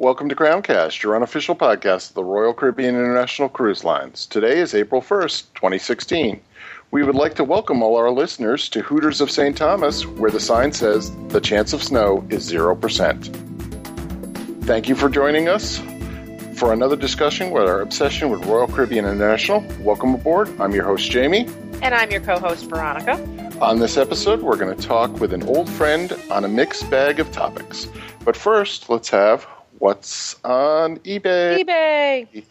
Welcome to Crowncast, your unofficial podcast of the Royal Caribbean International Cruise Lines. Today is April 1st, 2016. We would like to welcome all our listeners to Hooters of St. Thomas, where the sign says the chance of snow is 0%. Thank you for joining us for another discussion with our obsession with Royal Caribbean International. Welcome aboard. I'm your host, Jamie. And I'm your co host, Veronica. On this episode, we're going to talk with an old friend on a mixed bag of topics. But first, let's have what's on eBay. eBay.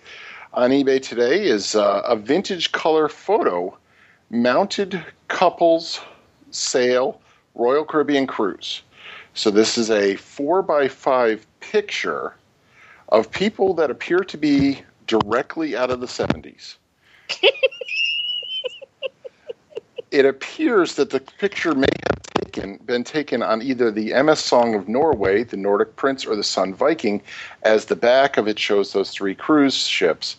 On eBay today is uh, a vintage color photo mounted couples sail Royal Caribbean cruise. So this is a four by five picture of people that appear to be directly out of the 70s. it appears that the picture may have taken, been taken on either the MS Song of Norway, the Nordic Prince, or the Sun Viking, as the back of it shows those three cruise ships.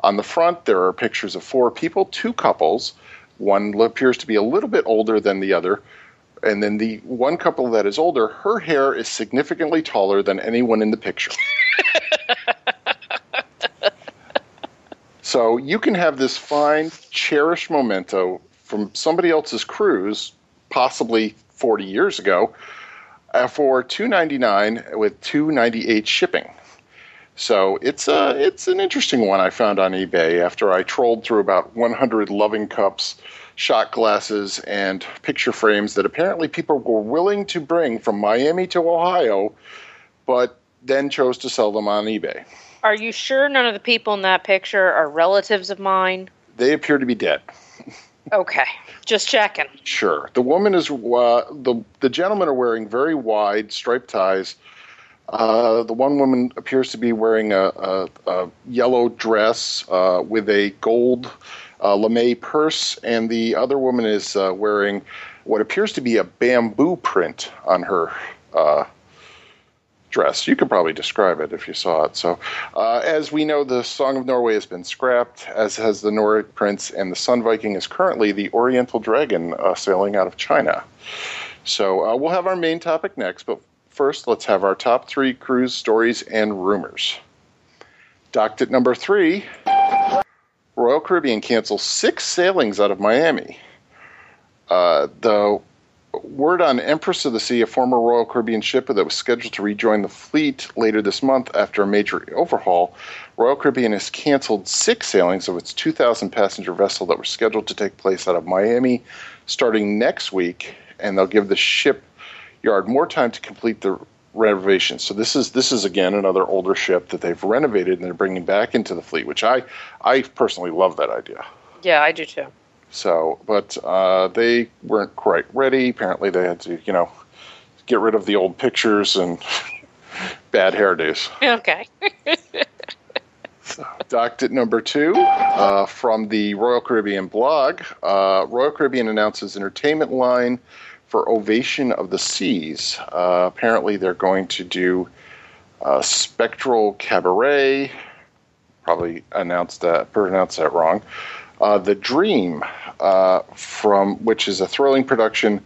On the front, there are pictures of four people, two couples. One appears to be a little bit older than the other. And then the one couple that is older, her hair is significantly taller than anyone in the picture. so you can have this fine, cherished memento from somebody else's cruise, possibly 40 years ago, uh, for 299 with 298 shipping. So it's a it's an interesting one I found on eBay after I trolled through about 100 loving cups, shot glasses, and picture frames that apparently people were willing to bring from Miami to Ohio, but then chose to sell them on eBay. Are you sure none of the people in that picture are relatives of mine? They appear to be dead. Okay, just checking. Sure. The woman is uh, the the gentlemen are wearing very wide striped ties. Uh, the one woman appears to be wearing a, a, a yellow dress uh, with a gold uh, lame purse, and the other woman is uh, wearing what appears to be a bamboo print on her uh, dress. You could probably describe it if you saw it. So, uh, as we know, the Song of Norway has been scrapped, as has the Nordic Prince, and the Sun Viking is currently the Oriental Dragon uh, sailing out of China. So, uh, we'll have our main topic next, but first, let's have our top three cruise stories and rumors. Docked at number three Royal Caribbean cancels six sailings out of Miami. Uh, the word on Empress of the Sea, a former Royal Caribbean ship that was scheduled to rejoin the fleet later this month after a major overhaul, Royal Caribbean has canceled six sailings of its 2,000 passenger vessel that were scheduled to take place out of Miami starting next week, and they'll give the shipyard more time to complete the renovation. So this is this is again another older ship that they've renovated and they're bringing back into the fleet, which I I personally love that idea. Yeah, I do too. So, but uh, they weren't quite ready. Apparently, they had to, you know, get rid of the old pictures and bad hairdos. Okay. at number two uh, from the Royal Caribbean blog. Uh, Royal Caribbean announces entertainment line for Ovation of the Seas. Uh, apparently, they're going to do uh, Spectral Cabaret. Probably announced that, pronounced that wrong. Uh, the Dream, uh, from which is a thrilling production,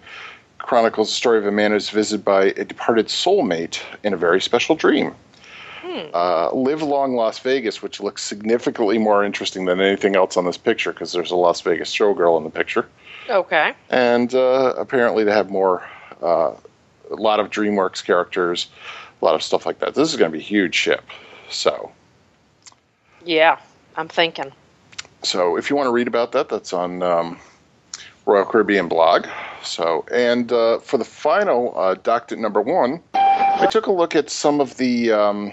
chronicles the story of a man who's visited by a departed soulmate in a very special dream. Hmm. Uh, Live Long Las Vegas, which looks significantly more interesting than anything else on this picture because there's a Las Vegas showgirl in the picture. Okay. And uh, apparently they have more, uh, a lot of DreamWorks characters, a lot of stuff like that. This is going to be a huge ship. So. Yeah, I'm thinking. So if you want to read about that, that's on um, Royal Caribbean blog. So and uh, for the final uh, docked at number one, I took a look at some of the. Um,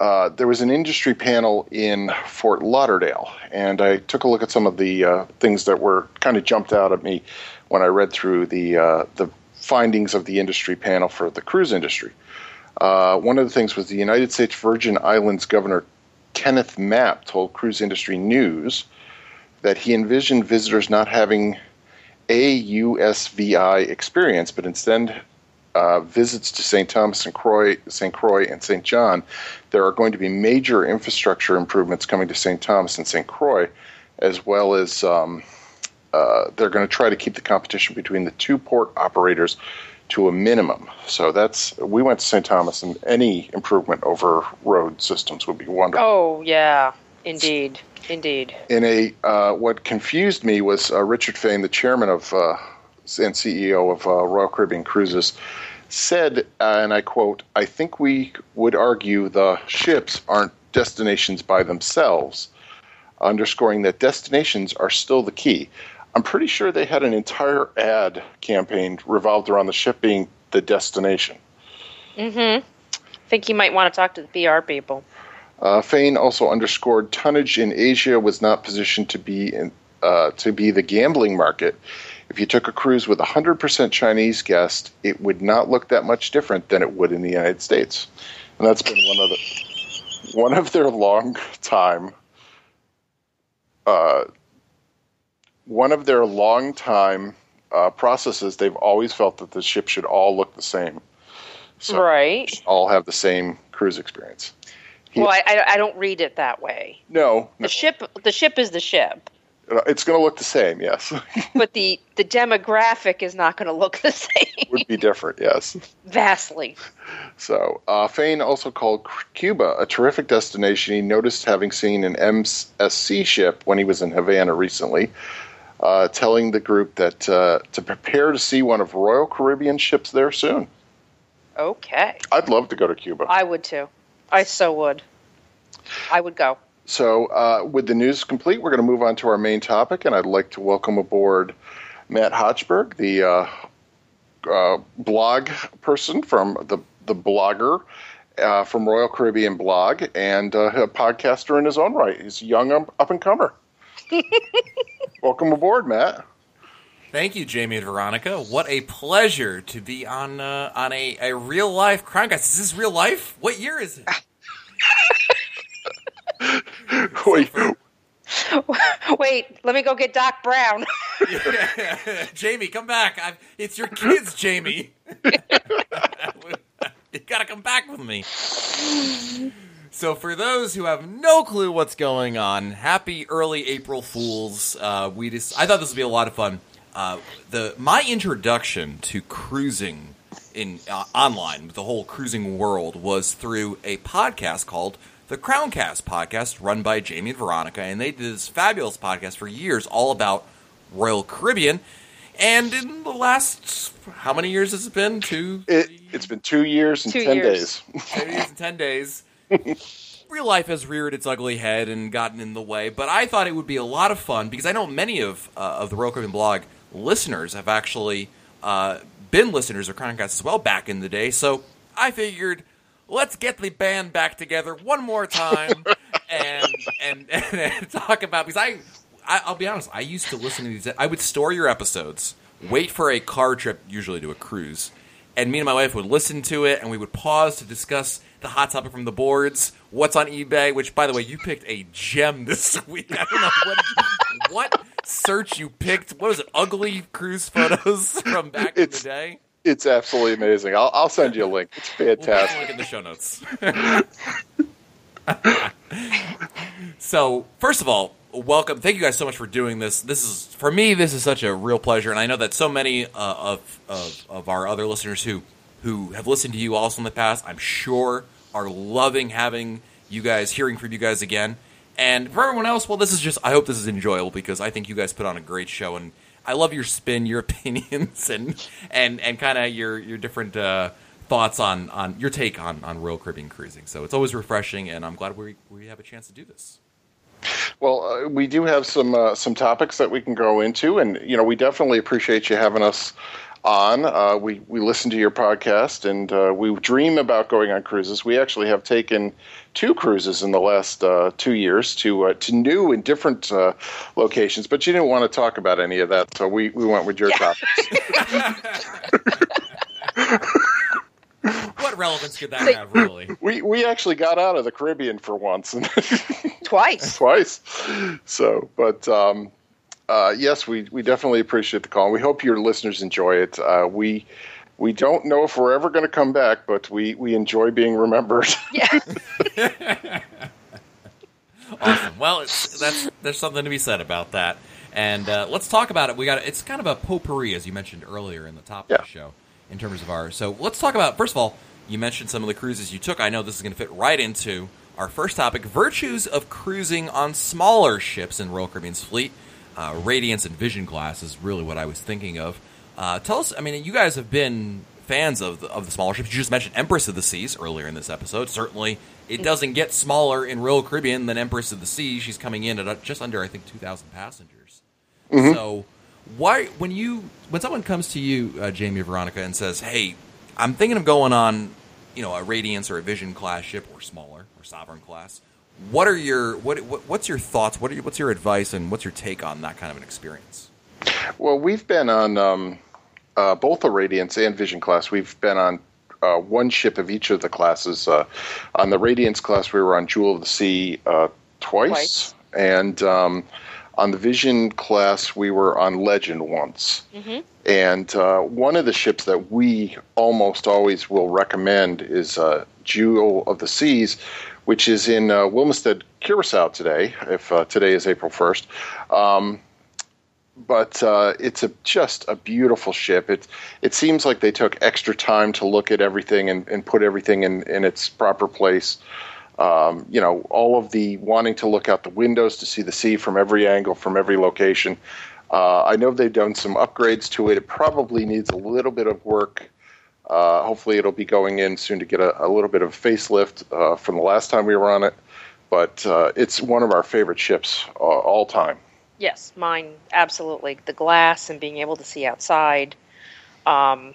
uh, there was an industry panel in Fort Lauderdale, and I took a look at some of the uh, things that were kind of jumped out at me when I read through the uh, the findings of the industry panel for the cruise industry. Uh, one of the things was the United States Virgin Islands Governor Kenneth Mapp told Cruise Industry News that he envisioned visitors not having a USVI experience, but instead uh, visits to St. Thomas and Croix, St. Croix and St. John. There are going to be major infrastructure improvements coming to St. Thomas and St. Croix, as well as um, uh, they're going to try to keep the competition between the two port operators to a minimum. So that's we went to St. Thomas, and any improvement over road systems would be wonderful. Oh yeah, indeed, indeed. In a uh, what confused me was uh, Richard Fain, the chairman of uh, and CEO of uh, Royal Caribbean Cruises, said, uh, and I quote: "I think we would argue the ships aren't destinations by themselves." Underscoring that destinations are still the key. I'm pretty sure they had an entire ad campaign revolved around the ship being the destination. Mm-hmm. I think you might want to talk to the PR people. Uh, Fain also underscored tonnage in Asia was not positioned to be in, uh, to be the gambling market. If you took a cruise with 100% Chinese guests, it would not look that much different than it would in the United States, and that's been one of the one of their long time uh, one of their long time uh, processes. They've always felt that the ship should all look the same, so right. all have the same cruise experience. He- Well, I, I, don't read it that way. No, The no. ship, the ship is the ship, Uh, it's going to look the same. Yes, but the the demographic is not going to look the same would be different. Yes. vastly. So, uh, Fain also called Cuba a terrific destination. He noticed having seen an MSC ship when he was in Havana recently, uh, telling the group that uh, to prepare to see one of Royal Caribbean ships there soon. Okay, I'd love to go to Cuba. I would too. I so would. I would go. So, uh, with the news complete, we're going to move on to our main topic, and I'd like to welcome aboard Matt Hochberg, the uh, uh, blog person from the the blogger uh, from Royal Caribbean Blog, and uh, a podcaster in his own right. He's a young up and comer. welcome aboard, Matt. Thank you, Jamie and Veronica. What a pleasure to be on uh, on a, a real life crime guys. Is this real life? What year is it? Wait, Wait, let me go get Doc Brown. Jamie, come back. i it's your kids, Jamie. you gotta come back with me. So, for those who have no clue what's going on, happy early April Fools. Uh, we just I thought this would be a lot of fun. Uh, the my introduction to cruising in uh, online, the whole cruising world, was through a podcast called the Crowncast podcast, run by Jamie and Veronica, and they did this fabulous podcast for years, all about Royal Caribbean. And in the last how many years has it been? Two, It, it's been two years and Two ten years. days. two years and ten days. Real life has reared its ugly head and gotten in the way, but I thought it would be a lot of fun because I know many of uh, of the Caribbean blog listeners have actually uh, been listeners of Crowncast as well back in the day. So I figured let's get the band back together one more time and, and and talk about because I, I I'll be honest, I used to listen to these. I would store your episodes, wait for a car trip, usually to a cruise, and me and my wife would listen to it, and we would pause to discuss the hot topic from the boards, what's on eBay. Which, by the way, you picked a gem this week. I don't know what what search you picked. What was it? Ugly cruise photos from back It's- in the day. It's absolutely amazing. I'll, I'll send you a link. It's We'll fantastic. link in the show notes. so, first of all, welcome. Thank you guys so much for doing this. This is for me. This is such a real pleasure, and I know that so many uh, of, of of our other listeners who who have listened to you also in the past, I'm sure, are loving having you guys, hearing from you guys again. And for everyone else, well, this is just. I hope this is enjoyable because I think you guys put on a great show, and I love your spin, your opinions, and and and kind of your your different. Uh, thoughts on on your take on on Royal Caribbean cruising. So it's always refreshing, and I'm glad we we have a chance to do this. Well, uh, we do have some uh, some topics that we can go into, and you know, we definitely appreciate you having us on. Uh, we we listen to your podcast, and uh, we dream about going on cruises. We actually have taken two cruises in the last uh, two years to uh, to new and different uh, locations, but you didn't want to talk about any of that, so we, we went with your topics. What relevance could that have, really? we we actually got out of the Caribbean for once. And Twice. twice. So, but um, uh, yes, we, we definitely appreciate the call. And We hope your listeners enjoy it. Uh, we we don't know if we're ever going to come back, but we, we enjoy being remembered. Yeah. Awesome. Well, it's, that's there's something to be said about that. And uh, let's talk about it. We got it's kind of a potpourri, as you mentioned earlier in the top of the show. In terms of our. So let's talk about first of all. You mentioned some of the cruises you took. I know this is going to fit right into our first topic: virtues of cruising on smaller ships in Royal Caribbean's fleet. Uh, Radiance and Vision class is really what I was thinking of. Uh, tell us. I mean, you guys have been fans of the, of the smaller ships. You just mentioned Empress of the Seas earlier in this episode. Certainly, it doesn't get smaller in Royal Caribbean than Empress of the Seas. She's coming in at just under, I think, two thousand passengers. So, why when you when someone comes to you, uh, Jamie or Veronica, and says, "Hey, I'm thinking of going on, you know, a Radiance or a Vision class ship or smaller or Sovereign class," what are your what, what what's your thoughts? What are your, what's your advice and what's your take on that kind of an experience? Well, we've been on um, uh, both the Radiance and Vision class. We've been on uh, one ship of each of the classes. Uh, on the Radiance class, we were on Jewel of the Sea uh, twice, Twice. and um, on the Vision class, we were on Legend once. And uh, one of the ships that we almost always will recommend is uh, Jewel of the Seas, which is in uh, Willemstad, Curacao today, if uh, today is April 1st. Um, but uh, it's a, just a beautiful ship. It it seems like they took extra time to look at everything and, and put everything in, in its proper place. Um, you know, all of the wanting to look out the windows to see the sea from every angle, from every location. Uh, I know they've done some upgrades to it. It probably needs a little bit of work. Uh, hopefully, it'll be going in soon to get a, a little bit of facelift uh, from the last time we were on it. But uh, it's one of our favorite ships uh, all time. Yes, mine absolutely. The glass and being able to see outside. Um,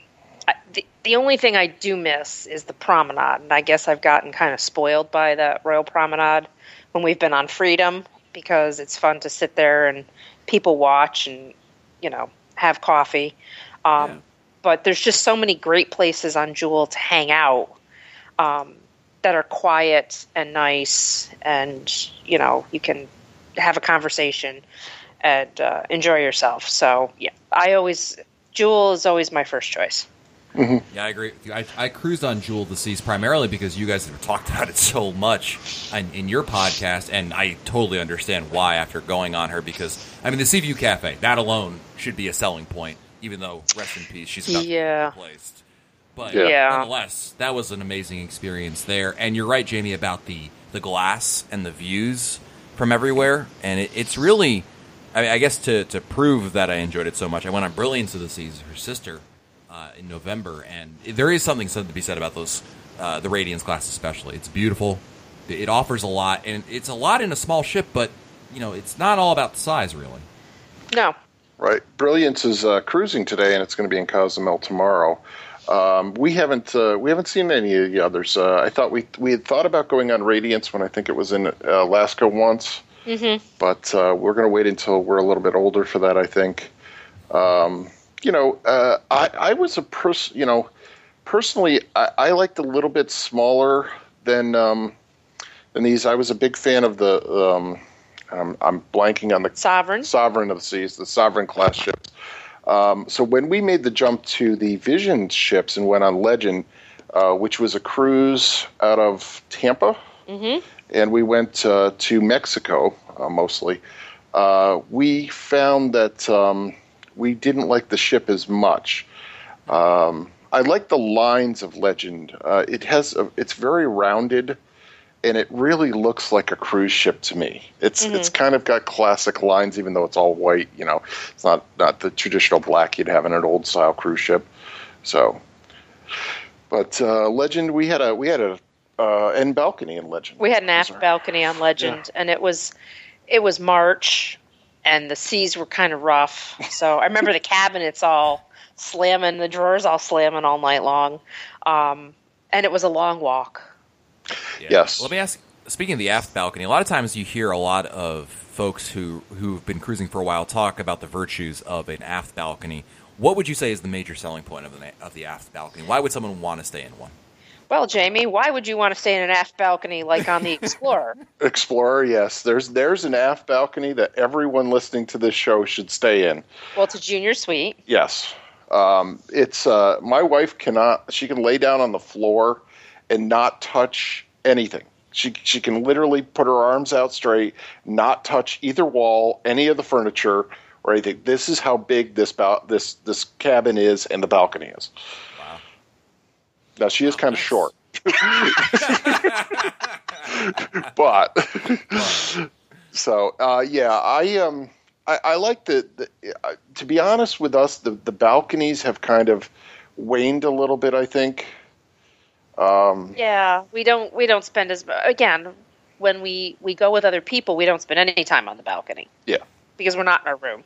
the the only thing I do miss is the promenade, and I guess I've gotten kind of spoiled by the Royal Promenade when we've been on Freedom because it's fun to sit there and people watch and you know have coffee. Um, Yeah. But there's just so many great places on Jewel to hang out um, that are quiet and nice, and you know you can have a conversation and uh, enjoy yourself. So yeah, I always Jewel is always my first choice. Mm-hmm. Yeah, I agree. I, I cruised on Jewel of the Seas primarily because you guys have talked about it so much in, in your podcast, and I totally understand why after going on her. Because I mean, the Seaview Cafe that alone should be a selling point, even though rest in peace, she's about Yeah. replaced. But. Yeah. nonetheless, that was an amazing experience there. And you're right, Jamie, about the the glass and the views from everywhere, and it, it's really. I, mean, I guess to, to prove that I enjoyed it so much, I went on Brilliance of the Seas, her sister, uh, in November, and there is something something to be said about those uh, the Radiance class, especially. It's beautiful. It offers a lot, and it's a lot in a small ship, but you know it's not all about the size, really. No, Right. Brilliance is uh, cruising today, and it's going to be in Cozumel tomorrow. Um, we haven't uh, we haven't seen any of the others. Uh, I thought we we had thought about going on Radiance when I think it was in uh, Alaska once, mm-hmm. but uh, we're going to wait until we're a little bit older for that. I think. Um, you know, uh, I I was a person. You know, personally, I, I liked a little bit smaller than um, than these. I was a big fan of the. Um, um, I'm blanking on the Sovereign. Sovereign of the Seas, the Sovereign class ships. Um, so when we made the jump to the Vision ships and went on Legend, uh, which was a cruise out of Tampa, and we went uh, to Mexico uh, mostly, uh, we found that um, we didn't like the ship as much. Um, I like the lines of Legend. Uh, it has a, it's very rounded and it really looks like a cruise ship to me. It's it's kind of got classic lines, even though it's all white. You know, it's not not the traditional black you'd have in an old style cruise ship. So, but uh, Legend, we had a we had a uh, end balcony in Legend. We had an aft balcony on Legend, and it was it was March, and the seas were kind of rough. So I remember the cabinets all slamming, the drawers all slamming all night long, um, and it was a long walk. Yeah. Yes. Let me ask. Speaking of the aft balcony, a lot of times you hear a lot of folks who who've been cruising for a while talk about the virtues of an aft balcony. What would you say is the major selling point of the of the aft balcony? Why would someone want to stay in one? Well, Jamie, why would you want to stay in an aft balcony like on the Explorer? Explorer. Yes, there's there's an aft balcony that everyone listening to this show should stay in. well, it's a junior suite. Yes. Um, it's uh, my wife cannot. She can lay down on the floor and not touch anything. She she can literally put her arms out straight, not touch either wall, any of the furniture or anything. This is how big this bal- this this cabin is and the balcony is. Now she is kind of nice. short, but so uh, yeah, I um I, I like the, the uh, to be honest with us, the the balconies have kind of waned a little bit. I think. Um, Yeah, we don't we don't spend as again when we we go with other people, we don't spend any time on the balcony. Yeah. because we're not in our room.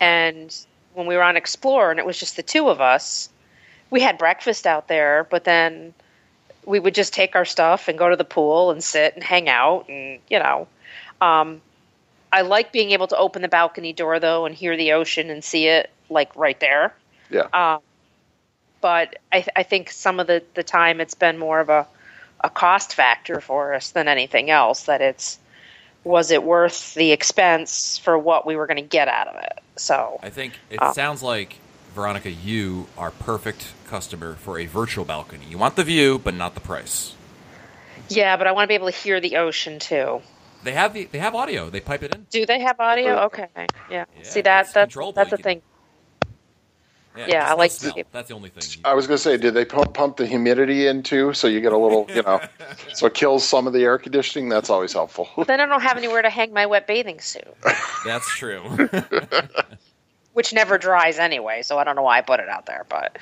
And when we were on Explore and it was just the two of us, we had breakfast out there, but then we would just take our stuff and go to the pool and sit and hang out and you know. Um, I like being able to open the balcony door though and hear the ocean and see it like right there. Yeah. Um, but I, I think some of the, the time it's been more of a, a cost factor for us than anything else. That it's was it worth the expense for what we were going to get out of it? So I think it Oh. sounds like Veronica, you are perfect customer for a virtual balcony. You want the view, but not the price. yeah, but I want to be able to hear the ocean too. They have the they have audio. They pipe it in. Do they have audio? Okay, yeah. Yeah, See that it's that's controllable. that's a thing. Yeah, Yeah, I like smell. That's the only thing. I was going to say, did they pump, pump the humidity in too, so you get a little, you know, so it kills some of the air conditioning? That's always helpful. Then I don't have anywhere to hang my wet bathing suit, That's true. which never dries anyway. So I don't know why I put it out there, but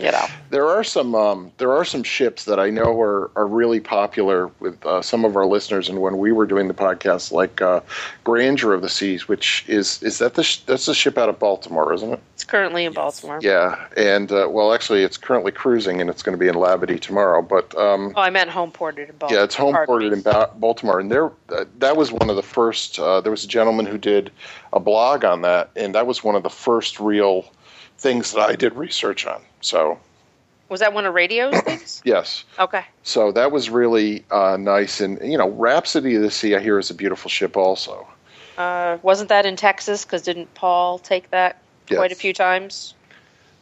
you know. There are some um, there are some ships that I know are, are really popular with uh, some of our listeners, and when we were doing the podcast, like uh, Grandeur of the Seas, which is is that the sh- that's the ship out of Baltimore, isn't it? It's currently in Yes. Baltimore. Yeah, and uh, well, actually, it's currently cruising, and it's going to be in Labadee tomorrow. But um, Oh, I meant home ported in Baltimore. yeah, it's home ported in ba- Baltimore, and there uh, that was one of the first. Uh, there was a gentleman who did a blog on that, and that was one of the first real things that I did research on. So Was that one of radio's things? yes. Okay. So that was really uh, nice, and you know, Rhapsody of the Sea, I hear, is a beautiful ship. Also, Uh, wasn't that in Texas? Because didn't Paul take that Yes. quite a few times?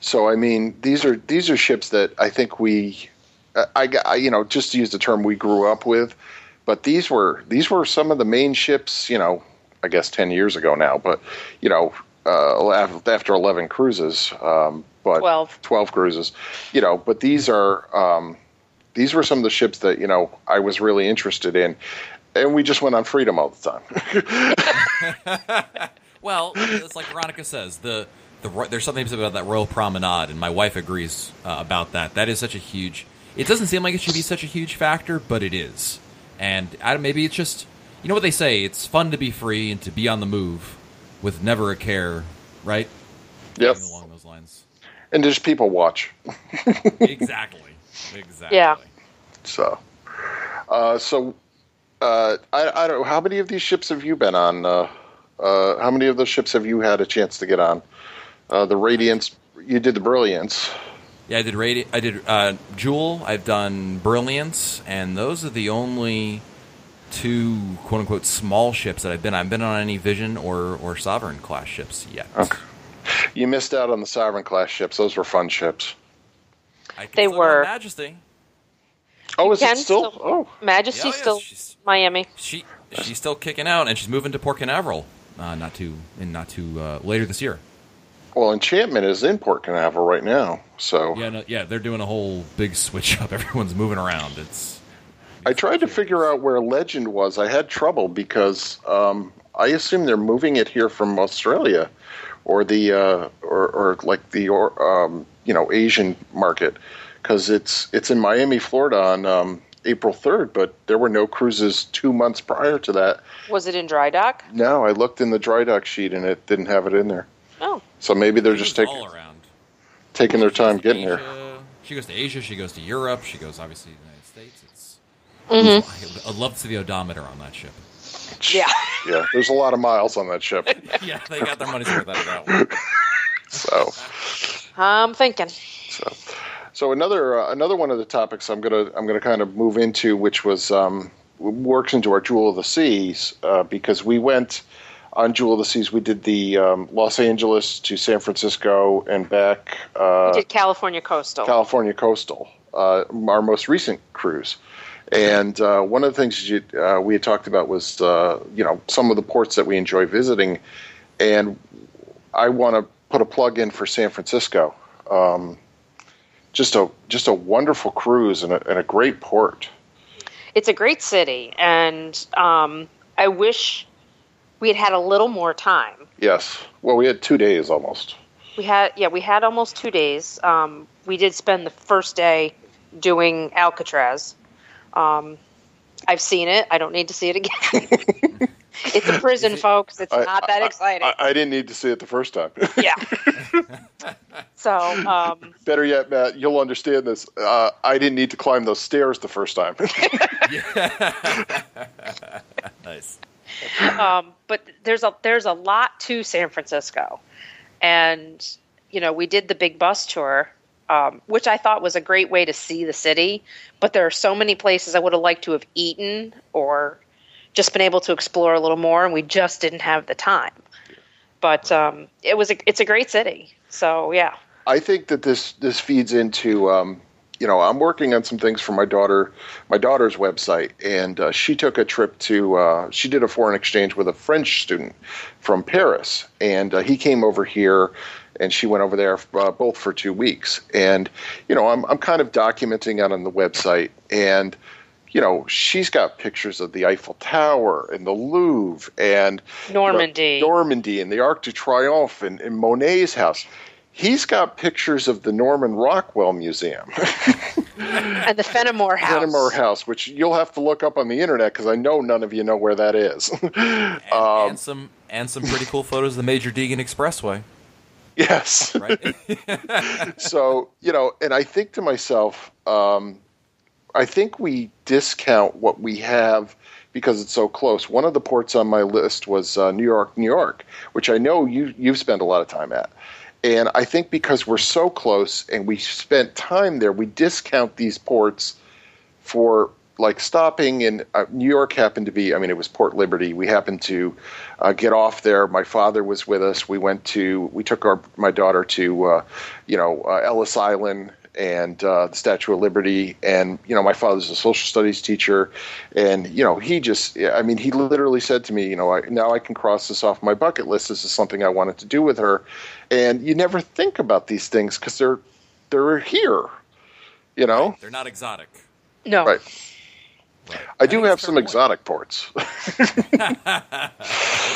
so I mean, these are these are ships that I think we, I, I I- you know, just to use the term we grew up with, but these were these were some of the main ships. You know, I guess ten years ago now, but you know, uh, after eleven cruises, um, but 12. 12 cruises, you know, but these are um, these were some of the ships that you know I was really interested in, and we just went on Freedom all the time. well, it's like Veronica says. The the there's something about that Royal Promenade, and my wife agrees uh, about that. That is such a huge. It doesn't seem like it should be such a huge factor, but it is. And I, maybe it's just you know what they say. It's fun to be free and to be on the move with never a care, right? yep, Something along those lines. and just people watch. exactly. Exactly. Yeah. So, uh, so uh, I, I don't. Know how many of these ships have you been on? Uh, uh, how many of those ships have you had a chance to get on? Uh, the Radiance. You did the Brilliance. Yeah, I did radi- I did uh, Jewel. I've done Brilliance, and those are the only two quote unquote small ships that I've been. on. I've been on any Vision or or Sovereign class ships yet. Okay. You missed out on the Sovereign class ships. Those were fun ships. I can They still were. Majesty. Oh, is can it still? still- Oh, Majesty Yeah, yeah, still she's- Miami. She she's still kicking out, and she's moving to Port Canaveral. Uh, not too in not too uh, later this year. well, Enchantment is in Port Canaveral right now. So Yeah, no, yeah, they're doing a whole big switch up. Everyone's moving around. It's I tried to figure out where Legend was. I had trouble because um, I assume they're moving it here from Australia, or the uh, or, or like the or, um, you know Asian market, because it's it's in Miami, Florida on um, April third. But there were no cruises two months prior to that. Was it in dry dock? No, I looked in the dry dock sheet and it didn't have it in there. Oh, So maybe they're just taking all around. taking their time to getting here. She goes to Asia. She goes to Europe. She goes obviously to the United States. It's. Mm-hmm. I'd love to see the odometer on that ship. yeah. Yeah, there's a lot of miles on that ship. yeah, they got their money's worth out of that one. So. I'm thinking. So, so another uh, another one of the topics I'm gonna I'm gonna kind of move into, which was um, works into our Jewel of the Seas, uh, because we went on Jewel of the Seas. We did the um, Los Angeles to San Francisco and back. Uh, We did California coastal. California coastal, uh, our most recent cruise. And uh, one of the things you, uh, we had talked about was, uh, you know, some of the ports that we enjoy visiting. And I want to put a plug in for San Francisco. Um, just a just a wonderful cruise and a, and a great port. It's a great city, and um, I wish we had had a little more time. Yes. Well, we had two days almost. We had yeah, we had almost two days. Um, we did spend the first day doing Alcatraz. Um, I've seen it. I don't need to see it again. it's a prison, folks. It's I- not that I- exciting. I, I didn't need to see it the first time. yeah. so um, Better yet, Matt, you'll understand this. Uh, I didn't need to climb those stairs the first time. nice. um, but there's a there's a lot to San Francisco, and you know we did the big bus tour, um, which I thought was a great way to see the city. But there are so many places I would have liked to have eaten or just been able to explore a little more, and we just didn't have the time. But um, it was a, it's a great city, so yeah. I think that this this feeds into um, you know I'm working on some things for my daughter my daughter's website and uh, she took a trip to uh, she did a foreign exchange with a French student from Paris and uh, he came over here and she went over there uh, both for two weeks and you know I'm I'm kind of documenting it on the website and you know she's got pictures of the Eiffel Tower and the Louvre and Normandy. Normandy and the Arc de Triomphe and, and Monet's house. He's got pictures of the Norman Rockwell Museum, and the Fenimore House. Fenimore House, which you'll have to look up on the internet because I know none of you know where that is. And, Um, and some and some pretty cool photos of the Major Deegan Expressway. Yes. Right. so you know, and I think to myself, um, I think we discount what we have because it's so close. One of the ports on my list was uh, New York, New York, which I know you you've spent a lot of time at. And I think because we're so close and we spent time there, we discount these ports for like stopping in uh, New York happened to be I mean it was Port Liberty. We happened to uh, get off there. My father was with us. We went to we took our my daughter to uh, you know uh, Ellis Island and uh, the Statue of Liberty. And you know my father's a social studies teacher. And you know he just I mean he literally said to me you know I, now I can cross this off my bucket list. This is something I wanted to do with her. And you never think about these things because they're they're here you know? They're not exotic. no. Right. Right. I do have some fair point. exotic ports. Let's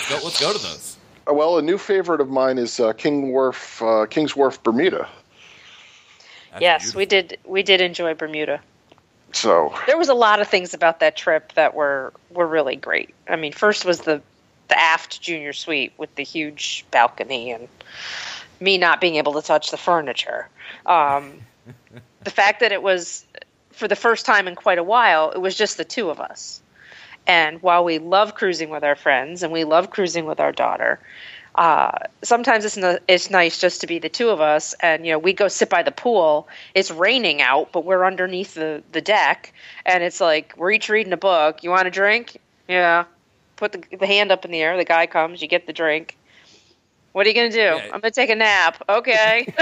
go. Let's go to those. well, a new favorite of mine is uh, King Wharf, uh, King's Wharf, Bermuda. That's Yes, beautiful. we did. We did enjoy Bermuda. So There was a lot of things about that trip that were were really great. I mean, first was the the aft junior suite with the huge balcony and me not being able to touch the furniture. Um, the fact that it was for the first time in quite a while, it was just the two of us. And while we love cruising with our friends and we love cruising with our daughter, uh, sometimes it's it's nice just to be the two of us. And you know, we go sit by the pool. It's raining out, but we're underneath the the deck, and it's like we're each reading a book. You want a drink? Yeah. Put the, the hand up in the air. The guy comes. You get the drink. What are you gonna do? Yeah. I'm gonna take a nap. Okay.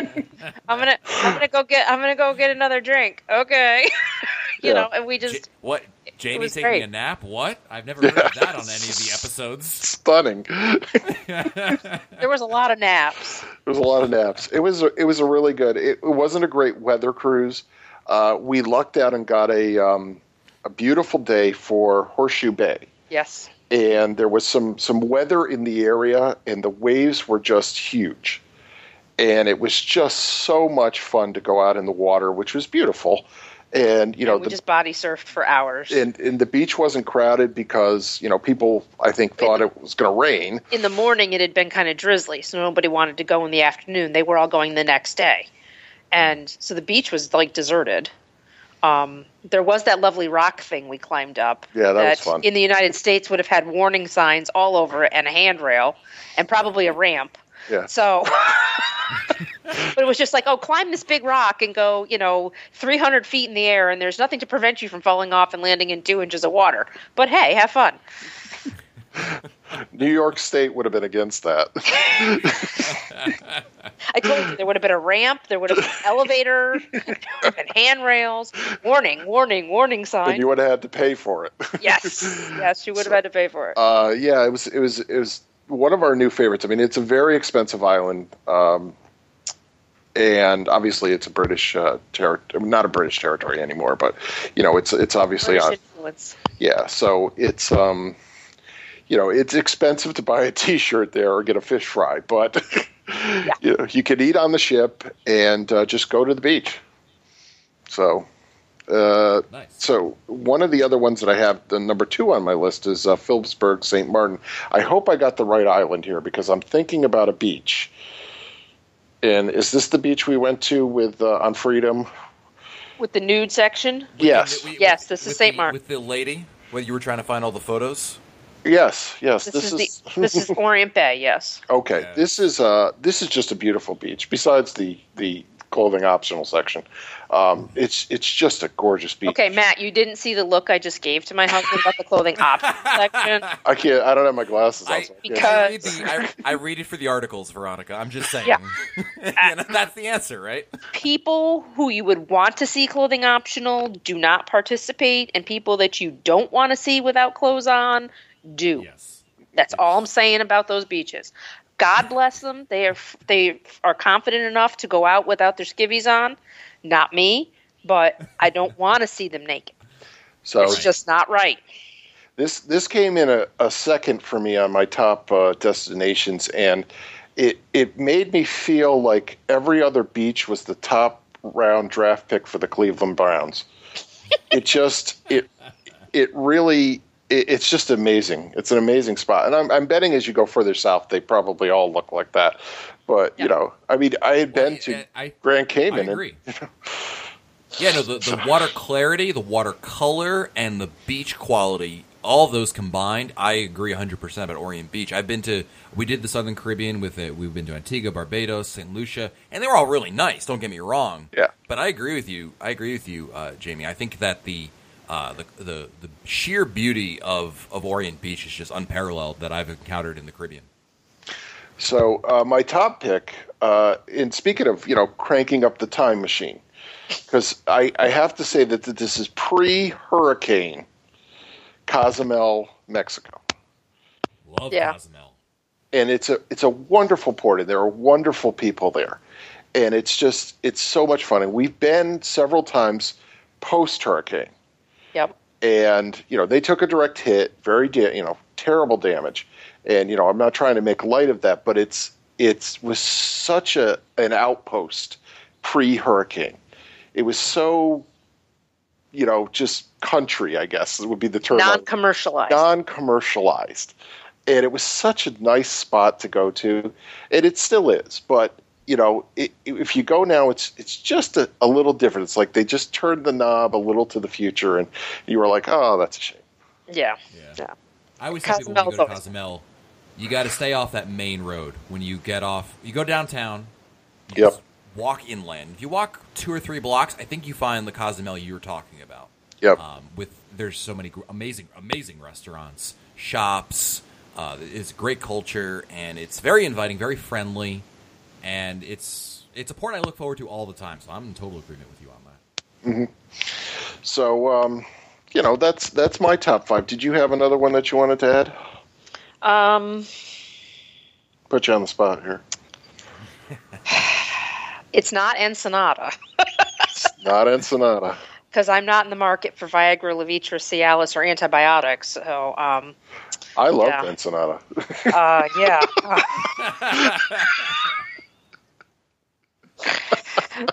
I'm gonna I'm gonna go get I'm gonna go get another drink. Okay. you Yeah. know, and we Ja- just what? Jamie taking great. a nap? What? I've never heard of that on any of the episodes. stunning. there was a lot of naps. There was a lot of naps. It was a, it was a really good. It, it wasn't a great weather cruise. Uh, we lucked out and got a um, a beautiful day for Horseshoe Bay. Yes. and there was some some weather in the area and the waves were just huge and it was just so much fun to go out in the water which was beautiful and you know And we the just body surfed for hours. and, and the beach wasn't crowded because you know people i think thought it was going to rain in the morning it had been kind of drizzly, so nobody wanted to go in the afternoon. They were all going the next day. And so the beach was like deserted. Um, there was that lovely rock thing we climbed up. Yeah, that was fun. In the United States, would have had warning signs all over it and a handrail and probably a ramp. yeah So, but it was just like, oh, climb this big rock and go, you know, 300 feet in the air, and there's nothing to prevent you from falling off and landing in two inches of water. But hey, have fun. new york state would have been against that I told you there would have been a ramp, there would have been an elevator, there would have been handrails, warning, warning, warning and sign. you would have had to pay for it yes, yes, you would have had to pay for it. Uh, yeah, it was it was it was one of our new favorites. I mean, it's a very expensive island. Um, and obviously it's a British uh, territory, not a British territory anymore, but you know it's it's obviously British on. influence. Yeah, so it's um, you know, it's expensive to buy a T-shirt there or get a fish fry, but you know, you can eat on the ship and uh, just go to the beach. So, uh, Nice. so one of the other ones that I have, the number two on my list is uh, Philipsburg, St. Martin. I hope I got the right island here because I'm thinking about a beach. And is this the beach we went to with uh, on Freedom? With the nude section, Yes, With- with- Yes, this is Saint Martin. With the lady, where you were trying to find all the photos. Yes, yes. this, is, the this is Orient Bay. Yes. Okay, Yeah. this is uh this is just a beautiful beach. Besides the the clothing optional section, um, it's it's just a gorgeous beach. Okay, Matt, you didn't see the look I just gave to my husband about the clothing optional section. I can't. I don't have my glasses on. I, so I Because- I read the, I, I read it for the articles, Veronica. I'm just saying. Yeah. You know, that's the answer, right? People who you would want to see clothing optional do not participate, and people that you don't want to see without clothes on do. Yes. That's all I'm saying about those beaches. God bless them. They are they are confident enough to go out without their skivvies on. Not me, but I don't want to see them naked. so It's just not right. this this came in a, a second for me on my top uh, destinations, and it it made me feel like every other beach was the top round draft pick for the Cleveland Browns. it just it it really it, it's just amazing. It's an amazing spot, and I'm I'm betting as you go further south, they probably all look like that. But you know, I mean, I had been Well, to I- Grand I Cayman. and- agree. Yeah, no, the, the water clarity, the water color, and the beach quality, all those combined, I agree 100% about Orient Beach. I've been to, we did the Southern Caribbean with it. We've been to Antigua, Barbados, St. Lucia, and they were all really nice, don't get me wrong. Yeah. But I agree with you. I agree with you, uh, Jamie. I think that the, uh, the, the, the sheer beauty of, of Orient Beach is just unparalleled that I've encountered in the Caribbean. So uh, my top pick, uh, and speaking of you know cranking up the time machine, because I, I have to say that th- this is pre-hurricane, Cozumel, Mexico, Love Yeah. Cozumel. and it's a it's a wonderful port, and there are wonderful people there, and it's just it's so much fun, and we've been several times post-hurricane, Yep. and you know they took a direct hit, very da- you know terrible damage, and you know I'm not trying to make light of that, but it's it was such a an outpost pre hurricane. It was so you know just country, I guess would be the term. Non-commercialized. non commercialized, and it was such a nice spot to go to, and it still is, but. You know, it, if you go now, it's it's just a, a little different. It's like they just turned the knob a little to the future, and you were like, "Oh, that's a shame." yeah. Yeah. Yeah. I always tell people when you go to always- Cozumel, you got to stay off that main road. When you get off, you go downtown. You Yep. just Walk inland. If you walk two or three blocks, I think you find the Cozumel you were talking about. Yep. Um, with there's so many amazing, amazing restaurants, shops. Uh, it's great culture, and it's very inviting, very friendly, and it's it's a port I look forward to all the time. So I'm in total agreement with you on that. So, um, you know, that's that's my top five. Did you have another one that you wanted to add? Um, Put you on the spot here. it's not Ensenada it's Not Ensenada. because I'm not in the market for Viagra, Levitra, Cialis, or antibiotics. So, um, I love Yeah. Ensenada. uh, yeah.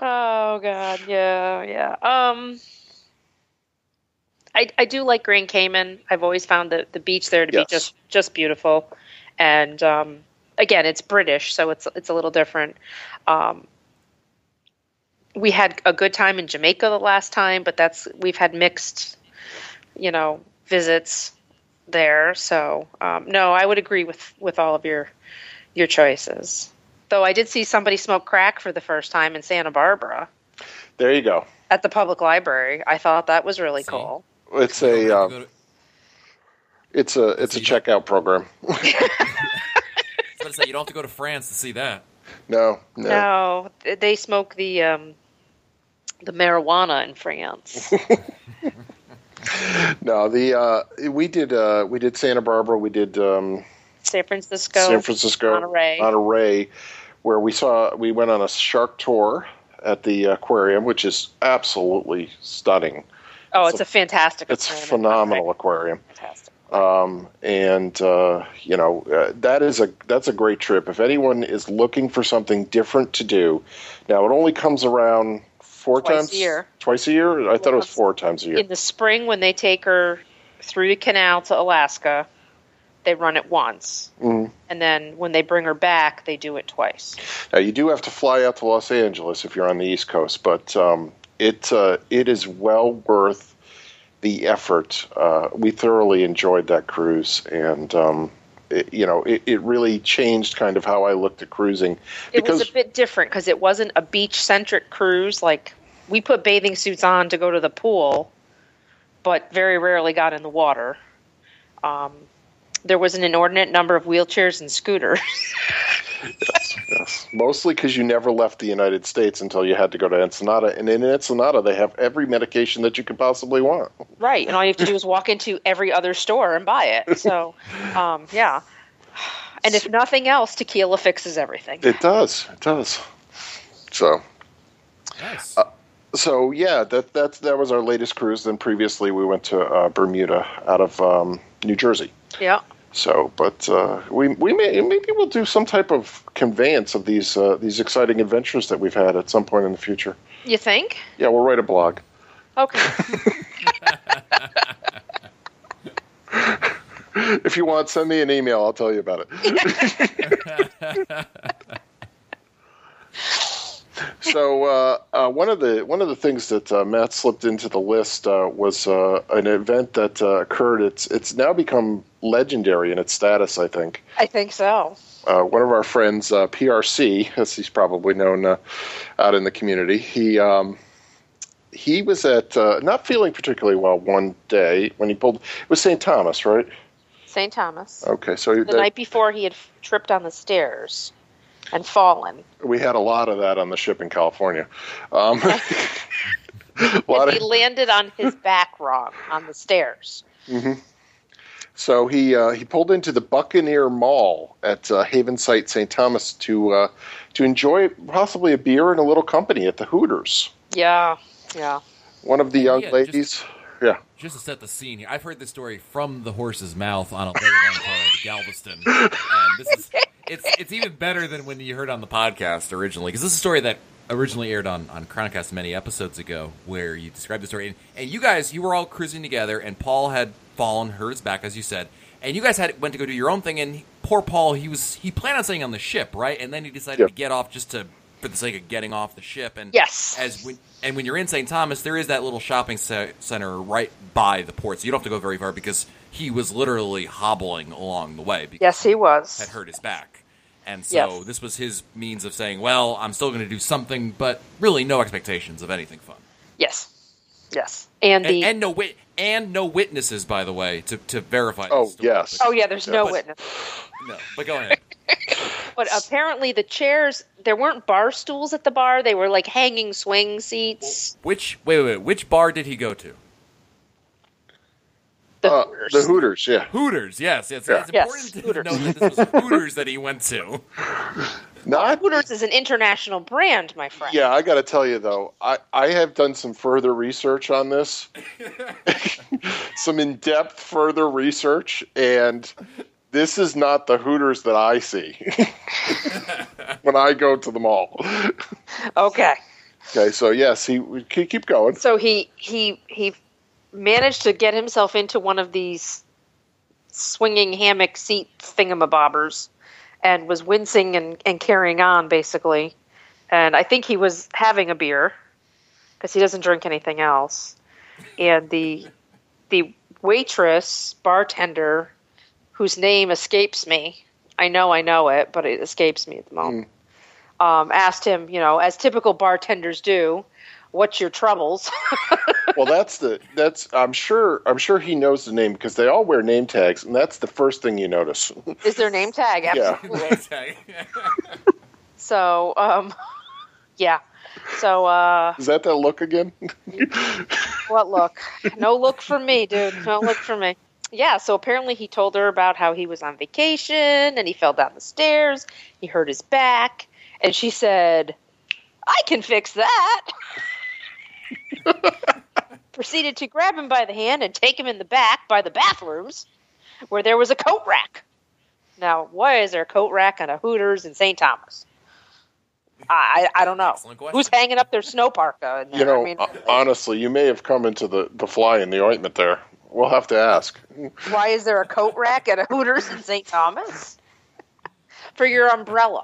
oh God, yeah, yeah. Um, I I do like Grand Cayman. I've always found the the beach there to Yes. be just just beautiful, and um, again, it's British, so it's it's a little different. Um, we had a good time in Jamaica the last time, but that's we've had mixed, you know, visits there. So um, no, I would agree with with all of your your choices. Though I did see somebody smoke crack for the first time in Santa Barbara There you go. at the public library. I thought that was really See? cool. It's a um, to- it's a it's a See that? checkout program. I was going to say you don't have to go to France to see that. no, no, No, they smoke the um, the marijuana in France. no. The uh, we did uh, we did Santa Barbara. We did um, San Francisco, San Francisco, Monterey. Monterey. Where we saw we went on a shark tour at the aquarium, which is absolutely stunning. Oh, it's, a, fantastic. It's aquarium. phenomenal aquarium. Fantastic. um, and uh, you know uh, that is a that's a great trip. If anyone is looking for something different to do, now it only comes around four Twice times a year. Twice a year. I thought it was four times a year. In the spring, when they take her through the canal to Alaska, they run it once, Mhm. And then when they bring her back, they do it twice. Now you do have to fly out to Los Angeles if you're on the East Coast, but um, it uh, it is well worth the effort. Uh, we thoroughly enjoyed that cruise, and um, it, you know it, it really changed kind of how I looked at cruising It was a bit different because it wasn't a beach centric cruise. Like we put bathing suits on to go to the pool, but very rarely got in the water. Um, there was an inordinate number of wheelchairs and scooters. Yes, yes. Mostly because you never left the United States until you had to go to Ensenada, and in Ensenada they have every medication that you could possibly want. right, and all you have to do is walk into every other store and buy it. So, um, yeah. And if nothing else, tequila fixes everything. It does. It does. So, Nice. so yeah, that that's that was our latest cruise. Then previously we went to uh, Bermuda out of um, New Jersey. Yeah. So, but uh, we we may maybe we'll do some type of conveyance of these uh, these exciting adventures that we've had at some point in the future. You think? Yeah, we'll write a blog. Okay. If you want, send me an email. I'll tell you about it. so uh, uh, one of the one of the things that uh, Matt slipped into the list uh, was uh, an event that uh, occurred. It's it's now become legendary in its status. I think I think so. uh, one of our friends, uh, PRC, as he's probably known uh, out in the community, he um, he was at uh, not feeling particularly well one day when he pulled. It was St. Thomas, right? St. Thomas. Okay, so The that- night before, he had tripped on the stairs and fallen. we had a lot of that on the ship in California. Um, And he of, landed on his back wrong on the stairs. so he uh, he pulled into the Buccaneer Mall at uh, Havensight, St. Thomas, to uh, to enjoy possibly a beer and a little company at the Hooters. Yeah, yeah. One of the young Yeah, just- ladies. yeah. Just to set the scene here, I've heard this story from the horse's mouth on a very long car to Galveston, and this is it's it's even better than when you heard on the podcast originally because this is a story that originally aired on on Crowncast many episodes ago, where you described the story, and, and you guys you were all cruising together, and Paul had fallen, hurt his back, as you said, and you guys had went to go do your own thing, and he- poor Paul, he was he planned on staying on the ship, right, and then he decided Yeah. to get off just to for the sake of getting off the ship, and Yes. as when and when you're in St. Thomas, there is that little shopping ce- center right by the port, so you don't have to go very far because he was literally hobbling along the way because Yes, he he was. had hurt his back, and so Yes. this was his means of saying, "Well, I'm still going to do something, but really no expectations of anything fun." Yes, yes. And And, the and no wit and no witnesses, by the way, to, to verify. Oh, this yes. But- oh yeah, there's no But- witness. no, but go ahead. But apparently the chairs there weren't bar stools at the bar; they were like hanging swing seats. Which wait, wait, wait, which bar did he go to? The Uh, Hooters. the Hooters, yeah. Hooters, yes, yes. Yeah. It's Yes, important to Hooters. know that this was Hooters that he went to. Not Hooters is an international brand, my friend. Yeah, I got to tell you though, I, I have done some further research on this, some in depth further research, and this is not the Hooters that I see when I go to the mall. Okay. Okay, so yes, he keep keep going. So he he he managed to get himself into one of these swinging hammock seat thingamabobbers and was wincing and, and carrying on basically. And I think he was having a beer because he doesn't drink anything else. And the the waitress bartender whose name escapes me. I know I know it, but it escapes me at the moment. Um, asked him, you know, as typical bartenders do, what's your troubles? Well, that's the that's I'm sure I'm sure he knows the name because they all wear name tags, and that's the first thing you notice. Is their name tag? Yeah. Absolutely. So, um, yeah. So, uh, Is that that look again? what look? No look for me, dude. No look for me. Yeah, so apparently he told her about how he was on vacation and he fell down the stairs, he hurt his back, And she said, I can fix that. Proceeded to grab him by the hand and take him in the back by the bathrooms where there was a coat rack. Now, why is there a coat rack on a Hooters in St. Thomas? I, I don't know. Who's hanging up their snow parka? In there? You know, I mean, uh, honestly, you may have come into the, the fly in the ointment there. We'll have to ask. why is there a coat rack at a Hooters in St. Thomas? For your umbrella.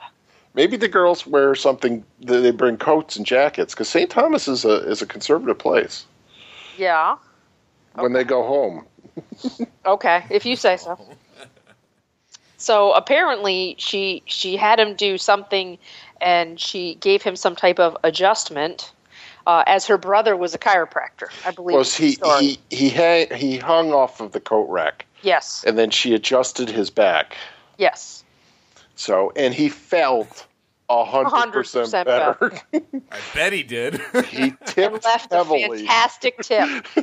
Maybe the girls wear something. They bring coats and jackets because St. Thomas is a is a conservative place. Yeah. When they go home, Okay, if you say so. So apparently she she had him do something and she gave him some type of adjustment uh, as her brother was a chiropractor, I believe. was he he he hang, he hung off of the coat rack yes. and then she adjusted his back. Yes. So and he felt hundred percent 100% better. I bet he did. he And tipped left a heavily. fantastic tip.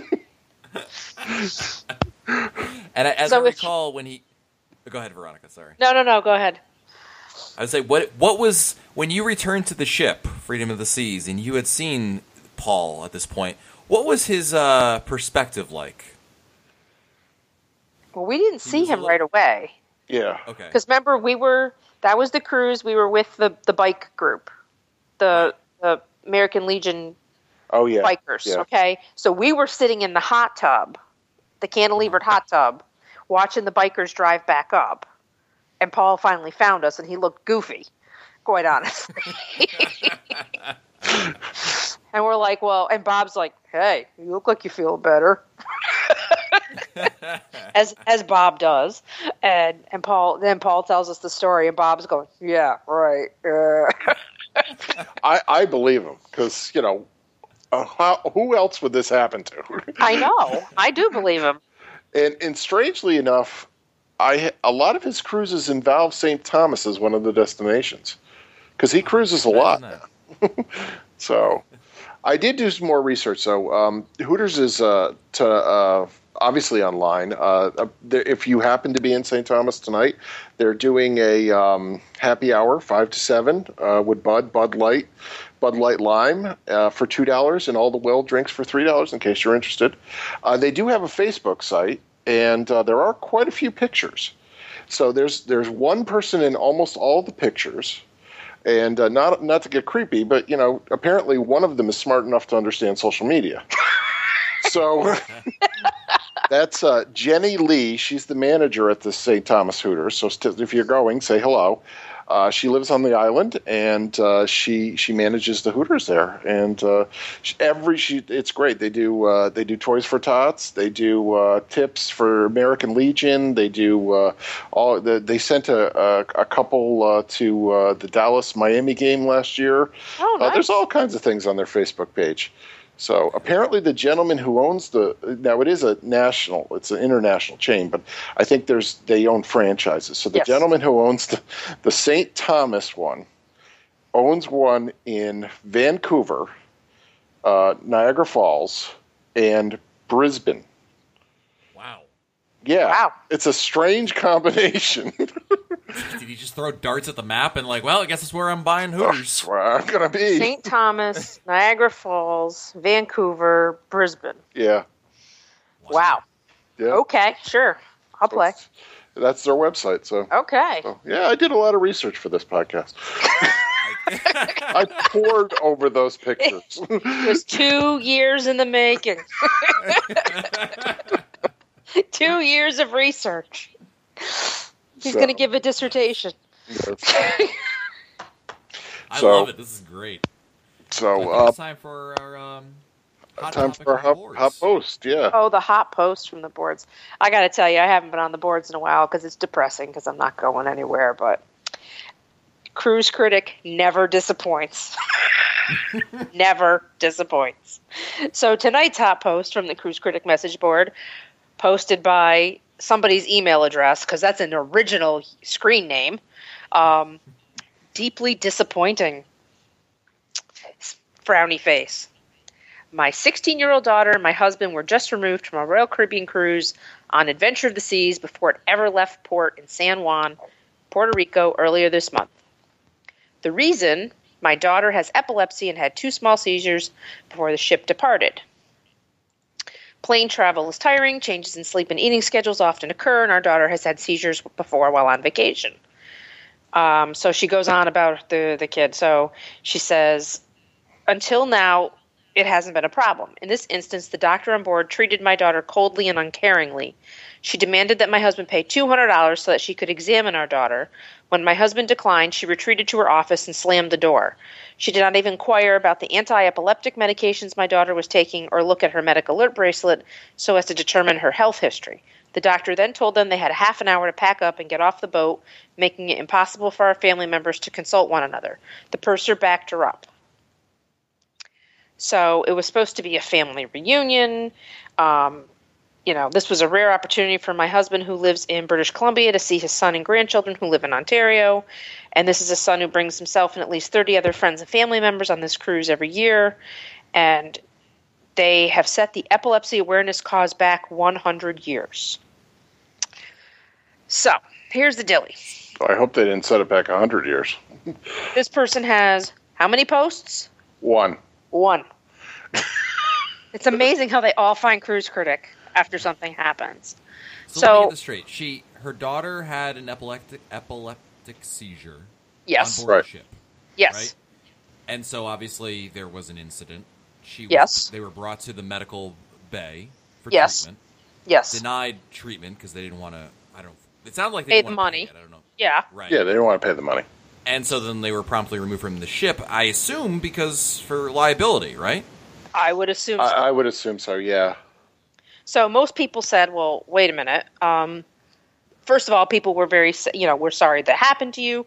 and I, as So I if- recall, when he, go ahead, Veronica. Sorry. No, no, no. Go ahead. I would say what what was when you returned to the ship, Freedom of the Seas, and you had seen Paul at this point. What was his uh, perspective like? Well, we didn't see him little- right away Yeah. Okay. because remember we were that was the cruise. We were with the the bike group, the the American Legion Oh yeah. bikers. Yeah. Okay, so we were sitting in the hot tub, the cantilevered hot tub, watching the bikers drive back up, and Paul finally found us, and he looked goofy, quite honestly. and we're like, well, and Bob's like, hey, you look like you feel better. as as Bob does, and and Paul then Paul tells us the story, and Bob's going, yeah, right. Uh. I I believe him because you know. Uh, how, who else would this happen to? I know, I do believe him. And and strangely enough, I a lot of his cruises involve St. Thomas as one of the destinations because he cruises a lot. So I did do some more research. So um, Hooters is uh, to uh, obviously online. Uh, uh, if you happen to be in St. Thomas tonight, they're doing a um, happy hour five to seven uh, with Bud, Bud Light, Bud Light Lime uh, for two dollars, and all the well drinks for three dollars. In case you're interested, uh, they do have a Facebook site, and uh, there are quite a few pictures. So there's there's one person in almost all the pictures and uh, not not to get creepy, but you know, apparently one of them is smart enough to understand social media. so that's uh, Jenny Lee. She's the manager at the St. Thomas Hooters. So st- if you're going, say hello. Uh, she lives on the island, and uh, she she manages the Hooters there. And uh, she, every she it's great. They do uh, they do Toys for Tots. They do uh, tips for American Legion. They do uh, all. The, they sent a a, a couple uh, to uh, the Dallas Miami game last year. Oh, nice. there's all kinds of things on their Facebook page. So apparently, the gentleman who owns the now it is a national, it's an international chain, but I think there's they own franchises. So the Yes. gentleman who owns the the St. Thomas one owns one in Vancouver, uh, Niagara Falls, and Brisbane. Wow. Yeah, Wow. it's a strange combination. Did he just throw darts at the map and like, well, I guess that's where I'm buying That's Hooters? where I'm gonna be. St. Thomas, Niagara Falls, Vancouver, Brisbane. Yeah, Wow. yeah. Okay, sure. I'll play. That's, that's their website. So Okay. So, yeah, I did a lot of research for this podcast. I poured over those pictures. It was two years in the making. two years of research. He's So, going to give a dissertation. yes. I So- love it. This is great. So, uh, it's time for our um, hot time for a on the hot, boards. hot post. Yeah. Oh, the hot post from the boards. I got to tell you, I haven't been on the boards in a while because it's depressing because I'm not going anywhere. But Cruise Critic never disappoints. never disappoints. So tonight's hot post from the Cruise Critic message board, posted by somebody's email address because that's an original screen name. Um, deeply disappointing. Frowny face. My 16 year old daughter and my husband were just removed from a Royal Caribbean cruise on Adventure of the Seas before it ever left port in San Juan, Puerto Rico, earlier this month. The reason my daughter has epilepsy and had two small seizures before the ship departed. Plane travel is tiring, changes in sleep and eating schedules often occur, and our daughter has had seizures before while on vacation. Um, so she goes on about the, the kid. So she says, until now, it hasn't been a problem. In this instance, the doctor on board treated my daughter coldly and uncaringly. She demanded that my husband pay $200 so that she could examine our daughter. When my husband declined, she retreated to her office and slammed the door. She did not even inquire about the anti epileptic medications my daughter was taking or look at her medical alert bracelet so as to determine her health history. The doctor then told them they had half an hour to pack up and get off the boat, making it impossible for our family members to consult one another. The purser backed her up. So it was supposed to be a family reunion. Um, you know, this was a rare opportunity for my husband who lives in British Columbia to see his son and grandchildren who live in Ontario. And this is a son who brings himself and at least 30 other friends and family members on this cruise every year. And they have set the epilepsy awareness cause back 100 years. So here's the dilly. I hope they didn't set it back 100 years. This person has how many posts? One. One. it's amazing how they all find Cruise Critic after something happens. So, So- let me get this straight. She, her daughter had an epileptic epileptic seizure Yes. on board Right. the ship, Yes. right? And so obviously there was an incident. She was, Yes. They were brought to the medical bay for Yes. treatment. Yes. Denied treatment because they didn't want to. I don't. It sounded like they Pay didn't the wanna pay money. it, I don't know. Yeah. Right. Yeah, they didn't want to pay the money. And so then they were promptly removed from the ship. I assume because for liability, right? I would assume so. I, I would assume so, yeah. So most people said, "Well, wait a minute. Um, first of all, people were very, you know, we're sorry that happened to you.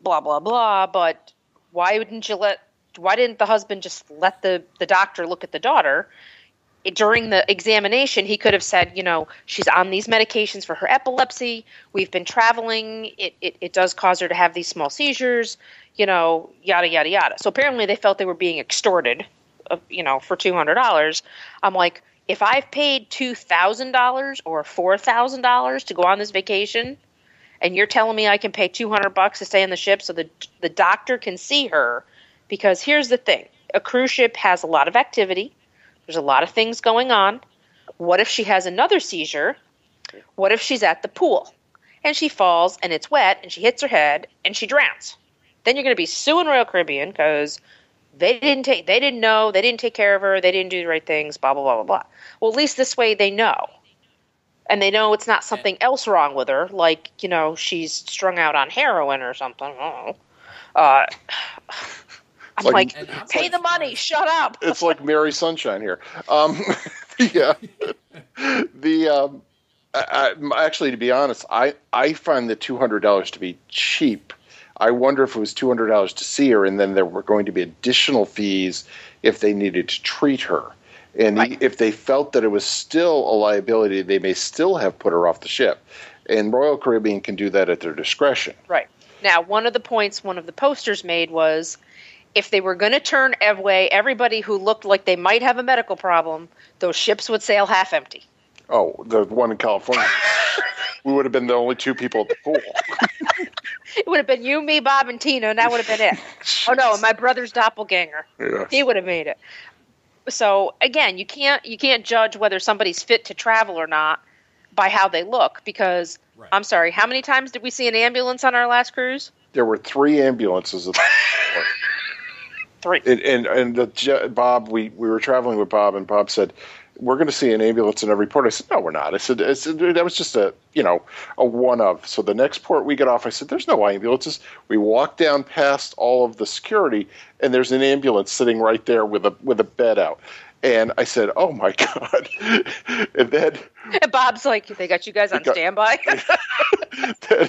Blah blah blah. But why wouldn't you let? Why didn't the husband just let the the doctor look at the daughter?" During the examination, he could have said, you know, she's on these medications for her epilepsy. We've been traveling. It, it, it does cause her to have these small seizures, you know, yada, yada, yada. So apparently they felt they were being extorted, uh, you know, for $200. I'm like, if I've paid two thousand dollars or four thousand dollars to go on this vacation, and you're telling me I can pay two hundred bucks to stay on the ship so the the doctor can see her, because here's the thing: a cruise ship has a lot of activity. There's a lot of things going on. What if she has another seizure? What if she's at the pool and she falls and it's wet and she hits her head and she drowns? Then you're going to be suing Royal Caribbean because they didn't take they didn't know they didn't take care of her they didn't do the right things blah blah blah blah blah well at least this way they know and they know it's not something else wrong with her like you know she's strung out on heroin or something I don't know. Uh, i'm like- like, pay like the money shut up It's like Mary Sunshine here. Um, yeah. The um, I, I, actually, to be honest, I I find the two hundred dollars to be cheap. I wonder if it was two hundred dollars to see her, and then there were going to be additional fees if they needed to treat her. And Right. if they felt that it was still a liability, they may still have put her off the ship. And Royal Caribbean can do that at their discretion. Right. Now, one of the points one of the posters made was if they were going to turn away everybody who looked like they might have a medical problem, those ships would sail half empty. Oh, the one in California. we would have been the only two people at the pool. It would have been you, me, Bob, and Tina, and that would have been it. oh no, my brother's doppelganger. Yeah. He would have made it. So again, you can't you can't judge whether somebody's fit to travel or not by how they look because Right. I'm sorry, how many times did we see an ambulance on our last cruise? There were three ambulances at the. Three. and and, and the, Bob, we, we were traveling with Bob, and Bob said, "We're going to see an ambulance in every port." I said, "No, we're not." I said, I said, "That was just a you know a one of." So the next port we get off, I said, "There's no ambulances." We walk down past all of the security, and there's an ambulance sitting right there with a with a bed out. And I said, "Oh my god!" and then And Bob's like, they got you guys on got- standby. then,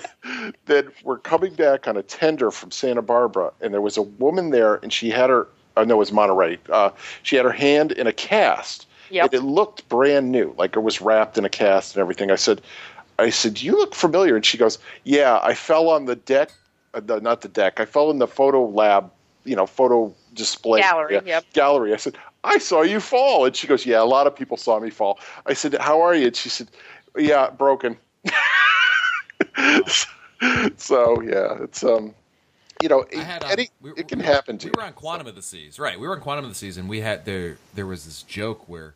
then we're coming back on a tender from Santa Barbara, and there was a woman there, and she had her, uh, no, it was Monterey. Uh, she had her hand in a cast. Yep. And it looked brand new, like it was wrapped in a cast and everything. I said, I said, you look familiar. And she goes, yeah, I fell on the deck, uh, the, not the deck. I fell in the photo lab, you know, photo display Gallery, area- yep. gallery. I said, I saw you fall. And she goes, yeah, a lot of people saw me fall. I said, how are you? And she said, yeah, broken. so yeah, it's um you know, I had, um, any, we- it can we- happen to We were on Quantum of the Seas, right? We were on Quantum of the Seas, and we had there. There was this joke where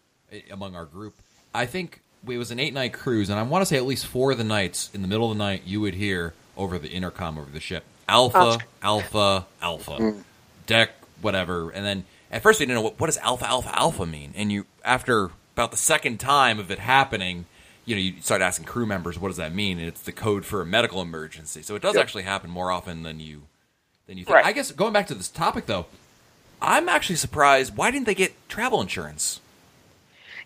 among our group, I think it was an eight night cruise, and I want to say at least four of the nights in the middle of the night, you would hear over the intercom over the ship, Alpha, Alpha, Alpha, mm. deck, whatever, and then at first we didn't know what, what does Alpha, Alpha, Alpha mean, and you after about the second time of it happening. You know, you start asking crew members, "What does that mean?" And it's the code for a medical emergency. So it does Yep. actually happen more often than you than you think. Right. I guess going back to this topic though, I'm actually surprised. Why didn't they get travel insurance?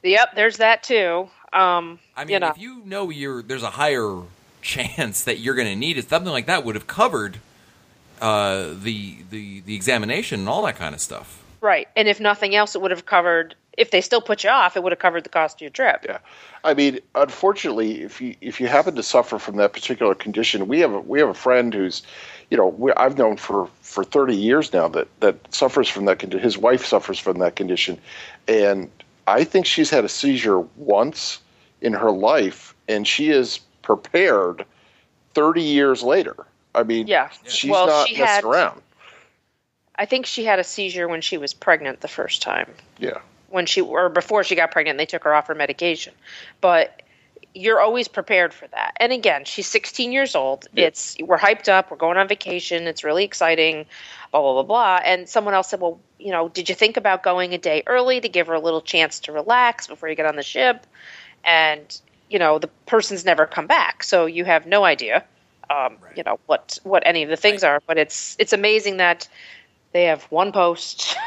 Yep, there's that too. Um, I mean, you know, if you know you're there's a higher chance that you're going to need it, something like that would have covered uh, the the the examination and all that kind of stuff. right. And if nothing else, it would have covered. If they still put you off, it would have covered the cost of your trip. Yeah, I mean, unfortunately, if you if you happen to suffer from that particular condition, we have a, we have a friend who's, you know, we, I've known for for thirty years now that that suffers from that condition. His wife suffers from that condition, and I think she's had a seizure once in her life, and she is prepared thirty years later. I mean, Yeah. she's Well, not she messing had- around. I think she had a seizure when she was pregnant the first time. Yeah, when she or before she got pregnant they took her off her medication but you're always prepared for that and again she's 16 years old it's we're hyped up we're going on vacation it's really exciting blah blah blah blah. And someone else said well you know did you think about going a day early to give her a little chance to relax before you get on the ship? And you know the person's never come back. So you have no idea um, you know what what any of the things are. But it's it's amazing that they have one post.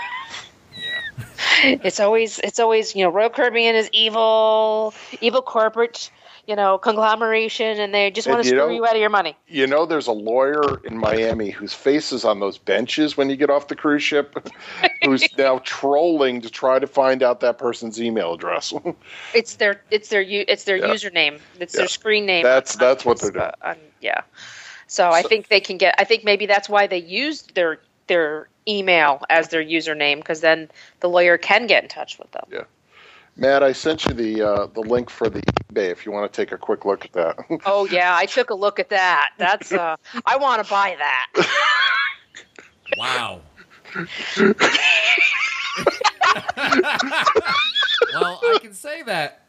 It's always it's always you know Royal Caribbean is evil, evil corporate, you know conglomeration, and they just want to you screw know- you out of your money. You know, there's a lawyer in Miami whose face is on those benches when you get off the cruise ship, who's now trolling to try to find out that person's email address. It's their it's their it's their Yeah. username. It's Yeah. their screen name. That's- on- that's what they're doing. on- yeah. So I think they can get. I think maybe that's why they used their their email as their username because then the lawyer can get in touch with them. Yeah. Matt, I sent you the uh, the link for the eBay if you want to take a quick look at that. Oh yeah, I took a look at that. That's uh, I want to buy that. Wow. well, I can say that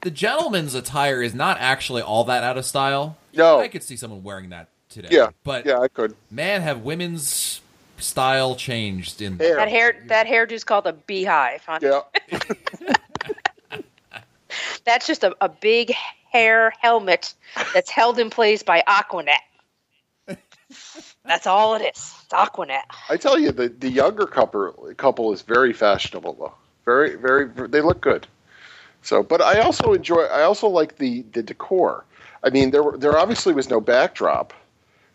the gentleman's attire is not actually all that out of style. No. I could see someone wearing that today. yeah, but yeah, I could. man, have women's style changed in Hair. That hair that hairdo's called a beehive. Huh? Yeah, That's just a, a big hair helmet that's held in place by Aqua Net. That's all it is. It's Aqua Net. I tell you, the the younger couple couple is very fashionable though. Very, very. They look good. So, but I also enjoy. I also like the the decor. I mean, there were, there obviously was no backdrop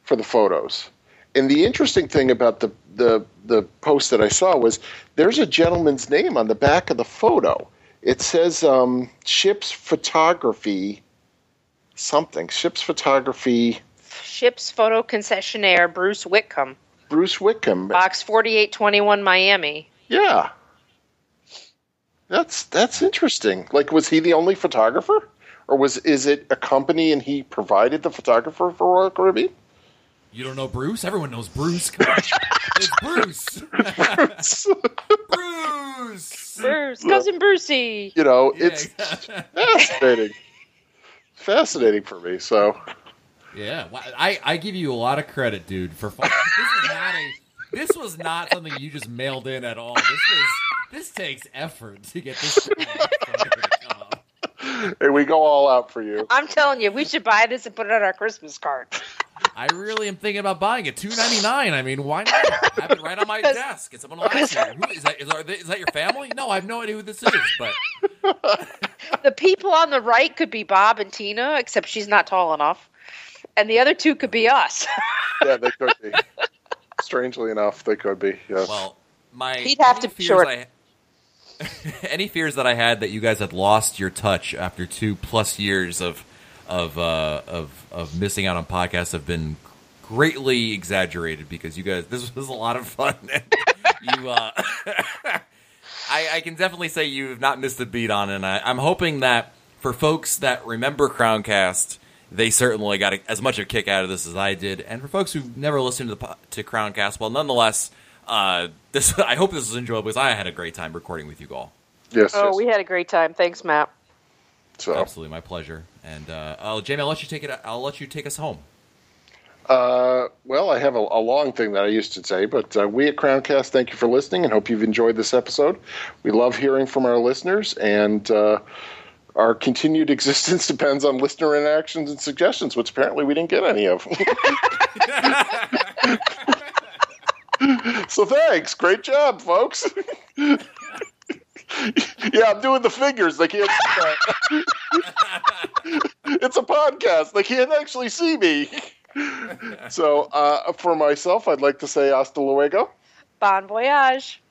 for the photos. And the interesting thing about the, the the post that I saw was there's a gentleman's name on the back of the photo. It says um, ships photography something. Ships photography Ship's photo concessionaire Bruce Whitcomb, Bruce Wickham. box forty eight twenty one Miami. Yeah. That's that's interesting. Like was he the only photographer? Or was is it a company and he provided the photographer for Royal Caribbean? You don't know Bruce? Everyone knows Bruce. It's Bruce. Bruce. Bruce, cousin Brucey. you know, Yeah, it's exactly. fascinating. fascinating for me. So Yeah, well, I, I give you a lot of credit, dude. For fi- this is not a this was not something you just mailed in at all. This was this takes effort to get this. to come we go all out for you. I'm telling you, we should buy this and put it on our Christmas card. I really am thinking about buying it. Two ninety nine. I mean, why not? I have it right on my desk. And someone will ask you, who, is that? Is, are they, is that your family? No, I have no idea who this is. But The people on the right could be Bob and Tina, except she's not tall enough. And the other two could be us. Yeah, they could be. Strangely enough, they could be. Yes. well, my He'd have to be fears short. I- any fears that I had that you guys had lost your touch after two plus years of of uh, of of missing out on podcasts have been greatly exaggerated because you guys this was a lot of fun. you, uh, I, I can definitely say you have not missed a beat on, it, and I, I'm hoping that for folks that remember Crowncast they certainly got a, as much of a kick out of this as I did. And for folks who've never listened to the to Crowncast, well, nonetheless, uh, this I hope this was enjoyable because I had a great time recording with you all. Yes. Oh, yes. we had a great time. Thanks, Matt. so, Absolutely, my pleasure. And uh, oh, Jamie, I'll let you take it. I'll let you take us home. uh, well, I have a, a long thing that I used to say, but uh, we at Crowncast thank you for listening and hope you've enjoyed this episode. We love hearing from our listeners, and uh, our continued existence depends on listener interactions and suggestions, which apparently we didn't get any of. so thanks. Great job, folks. Yeah, I'm doing the fingers. They can't. it's a podcast. They can't actually see me. So, uh, for myself, I'd like to say hasta luego. Bon voyage.